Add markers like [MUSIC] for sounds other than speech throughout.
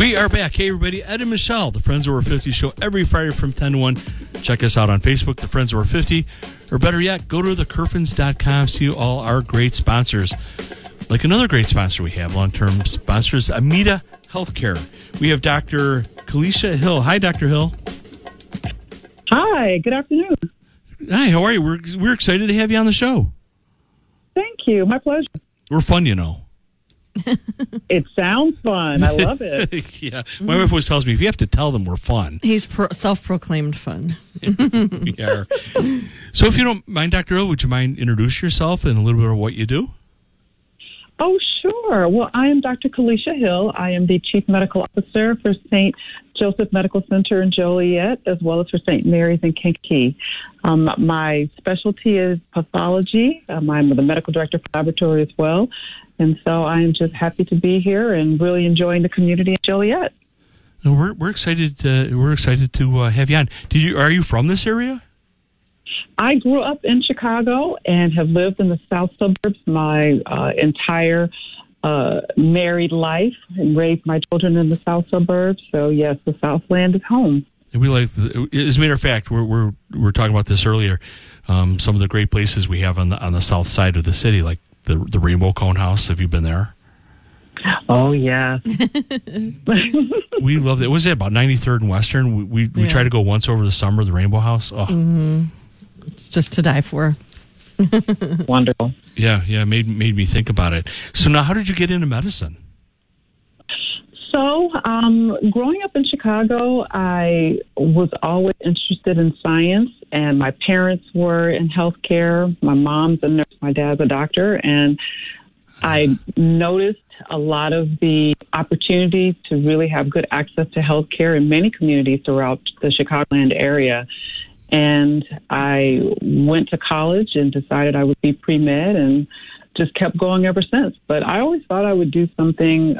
We are back. Hey, everybody. Ed and Michelle, the Friends Over 50 show every Friday from 10 to 1. Check us out on Facebook, the Friends Over 50. Or better yet, go to thecurfins.com, see you all our great sponsors. Like another great sponsor we have, long term sponsors, Amita Healthcare. We have Dr. Kalisha Hill. Hi, Dr. Hill. Hi, good afternoon. Hi, how are you? We're, we're excited to have you on the show. Thank you. My pleasure. We're fun, you know. [LAUGHS] It sounds fun. I love it. [LAUGHS] yeah. My wife always tells me if you have to tell them we're fun, He's pro- self-proclaimed fun. [LAUGHS] we are. so if you don't mind, Dr. Hill, would you mind introduce yourself and a little bit of what you do? Oh, sure. Well, I am Dr. Kalisha Hill. I am the Chief Medical Officer for St. Joseph Medical Center in Joliet, as well as for St. Mary's in Kankakee. Um, my specialty is pathology. Um, I'm the Medical Director for Laboratory as well. And so I am just happy to be here and really enjoying the community in Joliet. We're we're excited. To, we're excited to uh, have you on. Did you are you from this area? I grew up in Chicago and have lived in the south suburbs my uh, entire uh, married life and raised my children in the south suburbs. So, yes, the Southland is home. And we like. The, as a matter of fact, we're we're we were talking about this earlier. Um, some of the great places we have on the on the south side of the city, like the the Rainbow Cone House. Have you been there? Oh, yeah, [LAUGHS] We love it. Was it about ninety third and Western? We we, we Yeah. try to go once over the summer. The Rainbow House. Oh, It's just to die for. [LAUGHS] Wonderful. yeah, yeah. Made made me think about it. So now, how did you get into medicine? Um, growing up in Chicago, I was always interested in science, and my parents were in healthcare. My mom's a nurse, my dad's a doctor, and I noticed a lot of the opportunities to really have good access to healthcare in many communities throughout the Chicagoland area. And I went to college and decided I would be pre med and just kept going ever since. But I always thought I would do something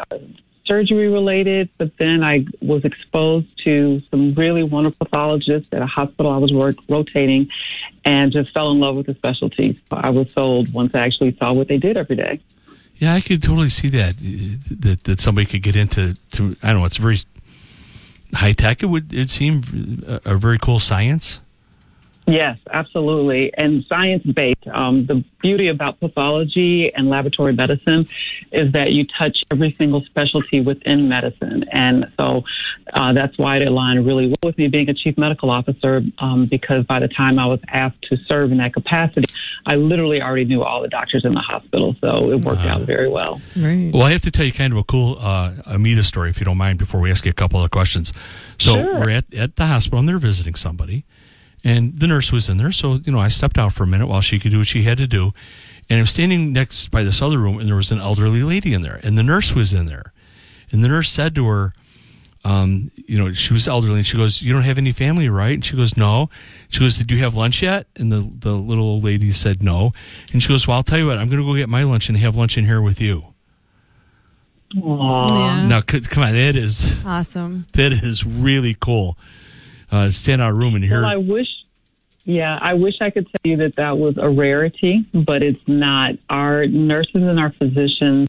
surgery related, but then I was exposed to some really wonderful pathologists at a hospital I was work, rotating and just fell in love with the specialty. I was sold once I actually saw what they did every day. Yeah, I could totally see that uh, that that somebody could get into. To I don't know. It's very high tech. It would it seem a, uh, a very cool science. Yes, absolutely. And science based. Um, the beauty about pathology and laboratory medicine is that you touch every single specialty within medicine. And so uh, that's why it aligned really well with me being a chief medical officer um, because by the time I was asked to serve in that capacity, I literally already knew all the doctors in the hospital. So it worked out very well. Right. Well, I have to tell you kind of a cool uh, Amita story, if you don't mind, before we ask you a couple of questions. So Sure. we're at, at the hospital and they're visiting somebody, and the nurse was in there. So you know, I stepped out for a minute while she could do what she had to do, and I'm standing next by this other room, and there was an elderly lady in there, and the nurse was in there, and the nurse said to her. Um, you know, she was elderly, and she goes, "You don't have any family, right?" And she goes, "No." She goes, "Did you have lunch yet?" And the the little old lady said, "No." And she goes, "Well, I'll tell you what. I'm going to go get my lunch and have lunch in here with you." Aww. Yeah. Now, c- come on, that is Awesome. that is really cool. Uh, stand out of room and hear. Well, I wish, yeah, I wish I could tell you that that was a rarity, but it's not. Our nurses and our physicians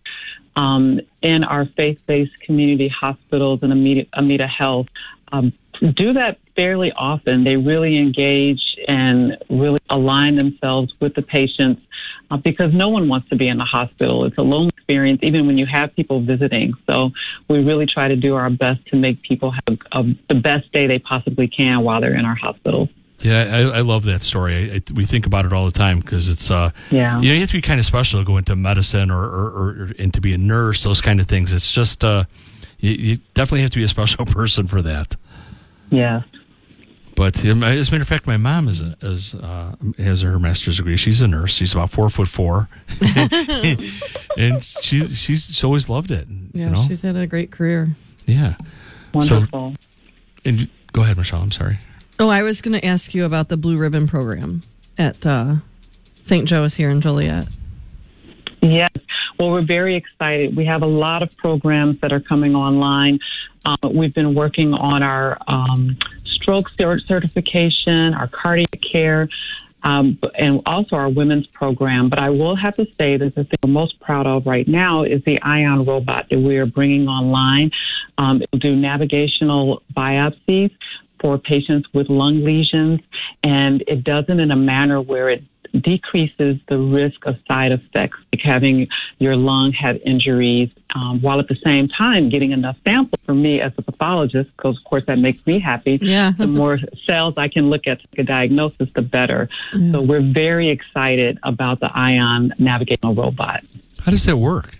um, in our faith-based community hospitals and Amita, Amita Health um, do that fairly often. They really engage and really align themselves with the patients uh, because no one wants to be in the hospital. It's a lonely experience, even when you have people visiting. So we really try to do our best to make people have a, the best day they possibly can while they're in our hospitals. yeah, I, I love that story. I, I, we think about it all the time because it's uh, Yeah. you know, you have to be kind of special to go into medicine or, or, or, and to be a nurse. Those kind of things. It's just uh, you, you definitely have to be a special [LAUGHS] person for that. Yes. But um, as a matter of fact, my mom is a, is uh, has her master's degree. She's a nurse. She's about four foot four, [LAUGHS] and she she's she's always loved it. Yeah, you know? she's had a great career. yeah. Wonderful. And go ahead, Michelle. I'm sorry. Oh, I was going to ask you about the Blue Ribbon program at uh, St. Joe's here in Joliet. Yes. Well, we're very excited. We have a lot of programs that are coming online. Uh, we've been working on our um, stroke certification, our cardiac care, um, and also our women's program. But I will have to say that the thing we're most proud of right now is the Ion robot that we are bringing online. Um, it'll do navigational biopsies for patients with lung lesions, and it does it in a manner where it decreases the risk of side effects, like having your lung have injuries, um, while at the same time getting enough samples for me as a pathologist, because of course that makes me happy. Yeah. the more cells I can look at to make a diagnosis, the better. So we're very excited about the Ion navigational robot. How does that work?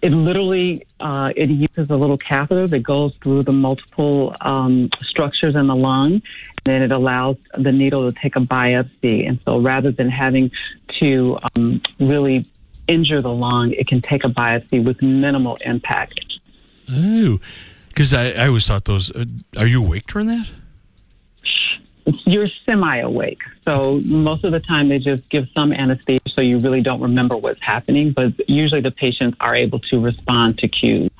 It literally uh, it uses a little catheter that goes through the multiple um, structures in the lung, and then it allows the needle to take a biopsy. And so, rather than having to um, really injure the lung, it can take a biopsy with minimal impact. Oh, because I, I always thought those. Uh, are you awake during that? You're semi awake, so most of the time they just give some anesthesia, you really don't remember what's happening. But usually the patients are able to respond to cues.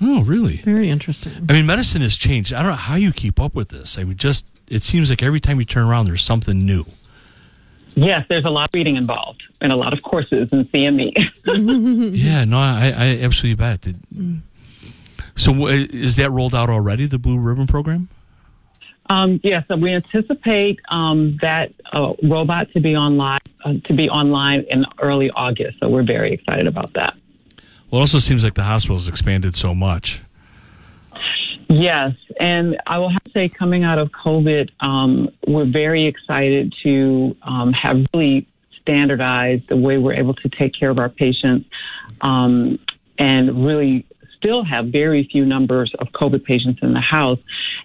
Oh, really? Very interesting. I mean, medicine has changed. I don't know how you keep up with this. I mean, just it seems like every time you turn around, there's something new. Yes, there's a lot of reading involved and a lot of courses in CME. [LAUGHS] Yeah, no, I, I absolutely bet. Did- mm. So, is that rolled out already? The Blue Ribbon program? Um, yes, so we anticipate um, that uh, robot to be online uh, to be online in early August. So we're very excited about that. Well, it also seems like the hospital has expanded so much. Yes, and I will have to say, coming out of COVID, um, we're very excited to um, have really standardized the way we're able to take care of our patients, um, and really still have very few numbers of COVID patients in the house.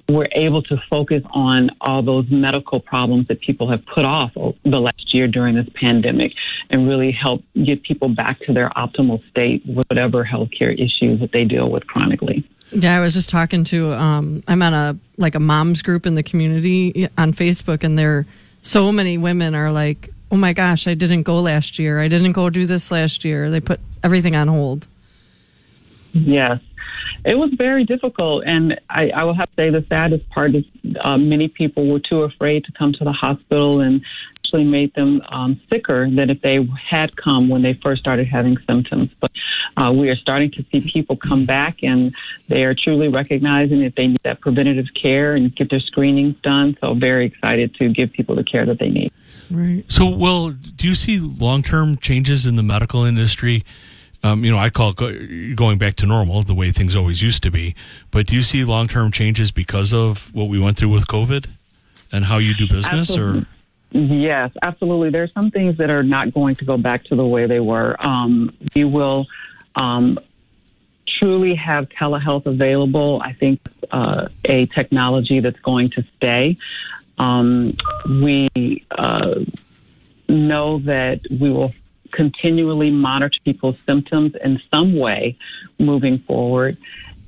We're able to focus on all those medical problems that people have put off the last year during this pandemic, and really help get people back to their optimal state, whatever healthcare issues that they deal with chronically. Yeah, I was just talking to um I'm on a like a moms group in the community on Facebook and there so many women are like, "Oh my gosh, I didn't go last year. I didn't go do this last year." They put everything on hold. Yes. It was very difficult. And I, I will have to say the saddest part is uh, many people were too afraid to come to the hospital and actually made them um, sicker than if they had come when they first started having symptoms. But uh, we are starting to see people come back and they are truly recognizing that they need that preventative care and get their screenings done. So very excited to give people the care that they need. Right. So, well, do you see long term changes in the medical industry? Um, you know, I call it go, going back to normal, the way things always used to be. But do you see long term changes because of what we went through with COVID and how you do business? Absolutely. Yes, absolutely. There are some things that are not going to go back to the way they were. Um, we will um, truly have telehealth available. I think uh, a technology that's going to stay. Um, we uh, know that we will continually monitor people's symptoms in some way moving forward.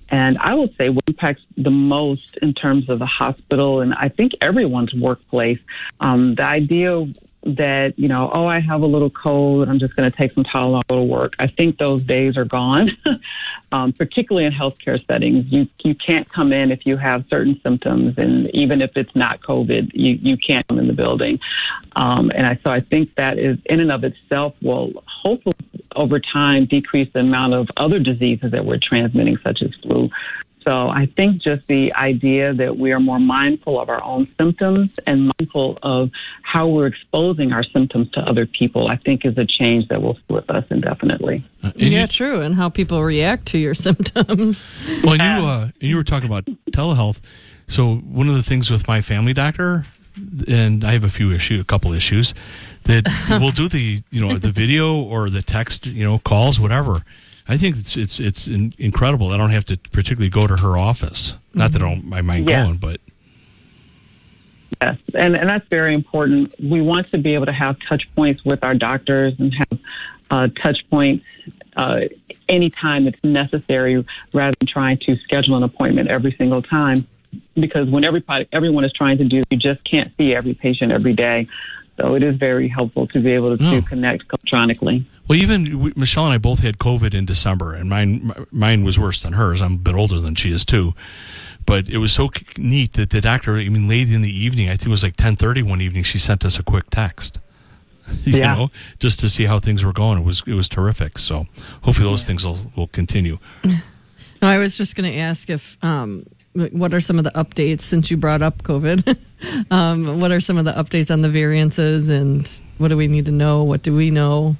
And I would say what impacts the most in terms of the hospital and I think everyone's workplace, um, the idea that, you know, oh, I have a little cold, I'm just going to take some Tylenol to work. I think those days are gone, [LAUGHS] um, particularly in healthcare settings. You, you can't come in if you have certain symptoms, and even if it's not COVID, you, you can't come in the building. Um, and I, so I think that is, in and of itself, will hopefully over time decrease the amount of other diseases that we're transmitting, such as flu. So I think just the idea that we are more mindful of our own symptoms and mindful of how we're exposing our symptoms to other people, I think is a change that will stay with us indefinitely. Uh, and yeah, you- true. And how people react to your [LAUGHS] symptoms. Well, and you uh, you were talking about telehealth. So one of the things with my family doctor, and I have a few issue, a couple issues, that we'll do the you know the [LAUGHS] video or the text you know calls whatever. I think it's it's it's in, incredible. I don't have to particularly go to her office. Not that I don't I mind Yeah. going, but Yes, and, and that's very important. We want to be able to have touch points with our doctors and have uh, touch points uh, anytime it's necessary rather than trying to schedule an appointment every single time. Because when everybody, everyone is trying to do, you just can't see every patient every day. So it is very helpful to be able to, Oh. to connect electronically. Well, even we- Michelle and I both had COVID in December, and mine mine was worse than hers. I'm a bit older than she is too, but it was so neat that the doctor, I mean, late in the evening, I think it was like 10:30 one evening, she sent us a quick text. [LAUGHS] You Yeah. know, just to see how things were going. It was it was terrific. So hopefully those things will will continue. No, I was just going to ask if um, what are some of the updates since you brought up COVID? [LAUGHS] um, what are some of the updates on the variances and what do we need to know? What do we know?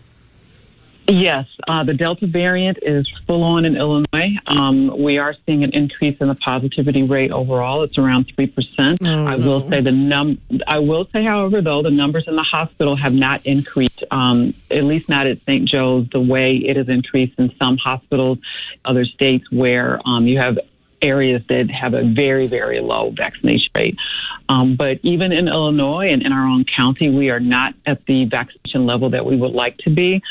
Yes, uh, the Delta variant is full on in Illinois. Um, we are seeing an increase in the positivity rate overall. It's around three percent. Oh, I will no. say the num. I will say, however, though the numbers in the hospital have not increased. Um, at least not at St. Joe's the way it has increased in some hospitals, other states where um, you have areas that have a very, very low vaccination rate. Um, but even in Illinois and in our own county, we are not at the vaccination level that we would like to be.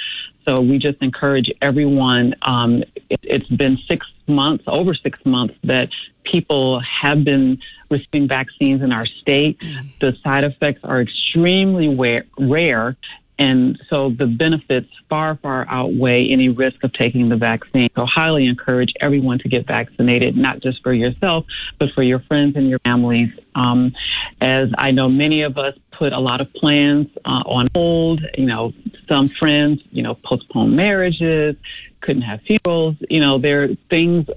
So we just encourage everyone. Um, it, it's been six months, over six months, that people have been receiving vaccines in our state. The side effects are extremely rare. And so the benefits far, far outweigh any risk of taking the vaccine. So highly encourage everyone to get vaccinated, not just for yourself, but for your friends and your families. Um, as I know many of us put a lot of plans uh, on hold, you know, some friends, you know, postponed marriages, couldn't have funerals, you know, there are things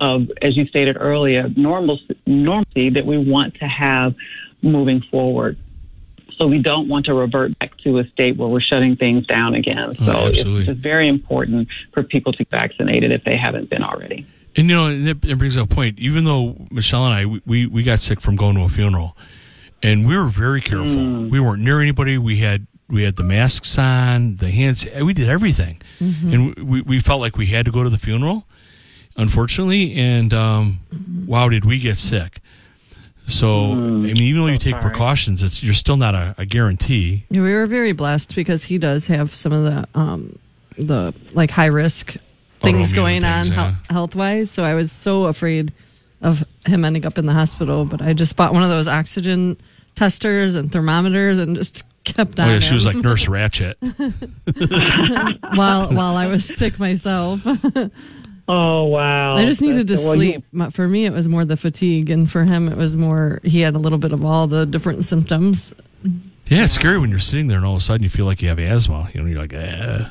of, as you stated earlier, normal, normalcy that we want to have moving forward. So we don't want to revert to a state where we're shutting things down again. So Oh, it's, it's very important for people to get vaccinated if they haven't been already. And you know, and that, brings up a point. Even though Michelle and I, we- we, we got sick from going to a funeral, and we were very careful. We weren't near anybody. We had we had the masks on, the hands. We did everything, and we, we felt like we had to go to the funeral. Unfortunately, and um, wow, did we get sick? So I mean, even though you take sorry. precautions, it's you're still not a, a guarantee. We were very blessed because he does have some of the um, the like high risk things Autoimmune going on yeah. health wise. So I was so afraid of him ending up in the hospital. But I just bought one of those oxygen testers and thermometers and just kept on. Oh yeah, she was like Nurse Ratched. [LAUGHS] while while I was sick myself. [LAUGHS] Oh wow! I just needed to That's- well, sleep. My- For me, it was more the fatigue, and for him, it was more. He had a little bit of all the different symptoms. Yeah, it's scary when you're sitting there and all of a sudden you feel like you have asthma. You know, you're like, eh.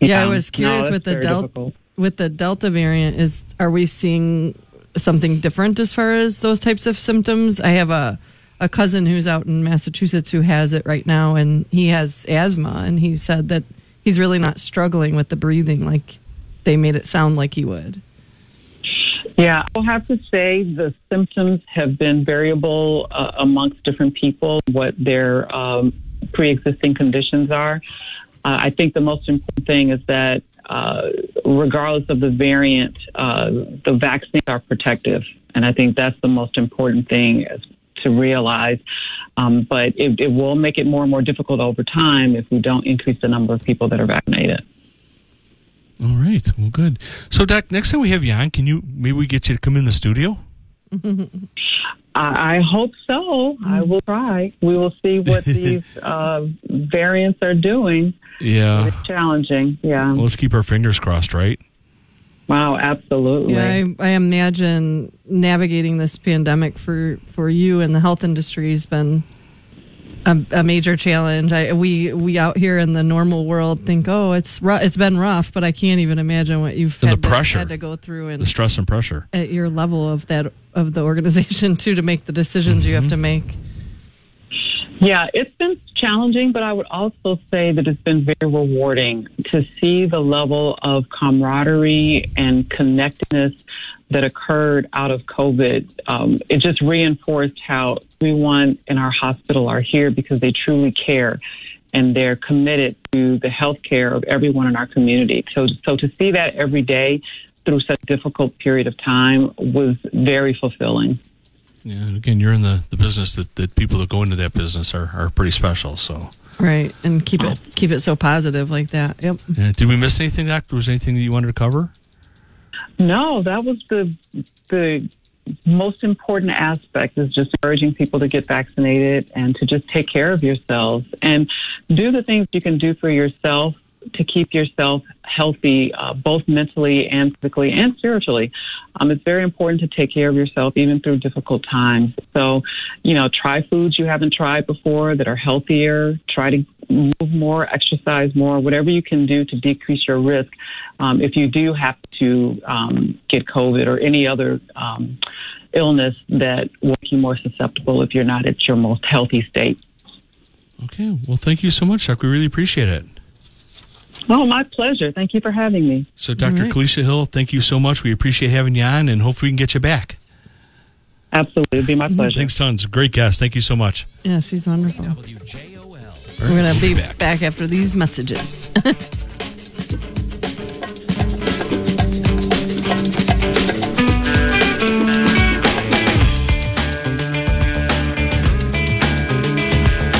Yeah, I Um, was curious no, with the Delta with the Delta variant. Is are we seeing something different as far as those types of symptoms? I have a a cousin who's out in Massachusetts who has it right now, and he has asthma, and he said that he's really not struggling with the breathing like they made it sound like he would. Yeah, I'll have to say the symptoms have been variable uh, amongst different people, what their um, pre existing conditions are. Uh, I think the most important thing is that, uh, regardless of the variant, uh, the vaccines are protective. And I think that's the most important thing to realize. Um, but it, it will make it more and more difficult over time if we don't increase the number of people that are vaccinated. All right. Well, good. So, Doc, next time we have you on, can you maybe we get you to come in the studio? I, I hope so. I will try. We will see what [LAUGHS] these uh, variants are doing. Yeah. It's challenging. Yeah. Well, let's keep our fingers crossed, right? Wow. Absolutely. Yeah, I, I imagine navigating this pandemic for for you and the health industry has been a, a major challenge. I, we we out here in the normal world think, oh, it's ru- it's been rough, but I can't even imagine what you've And the had, to, had to go through and The stress and pressure. at your level of that of the organization [LAUGHS] too to make the decisions you have to mm-hmm. make. Yeah, it's been challenging, but I would also say that it's been very rewarding to see the level of camaraderie and connectedness that occurred out of COVID. Um, it just reinforced how everyone in our hospital are here because they truly care and they're committed to the health care of everyone in our community. So, so to see that every day through such a difficult period of time was very fulfilling. Yeah. and Again, you're in the, the business that, that people that go into that business are, are pretty special. So, Right, and keep it keep it so positive like that. Yep. yeah. did we miss anything, Doctor? Was there anything that you wanted to cover? No, that was the the most important aspect is just encouraging people to get vaccinated and to just take care of yourselves and do the things you can do for yourself to keep yourself healthy, uh, both mentally and physically and spiritually. Um, it's very important to take care of yourself even through difficult times. So, you know, try foods you haven't tried before that are healthier. Try to move more, exercise more, whatever you can do to decrease your risk um, if you do have to um, get COVID or any other um, illness that will make you more susceptible if you're not at your most healthy state. Okay. Well, thank you so much, Chuck. We really appreciate it. Oh, my pleasure. Thank you for having me. So, Dr. right. Kalisha Hill, thank you so much. We appreciate having you on, and hopefully we can get you back. Absolutely. It'd be my pleasure. Thanks tons. Great guest. Thank you so much. Yeah, she's wonderful. WJOL. We're going to We'll be be back. back after these messages. [LAUGHS]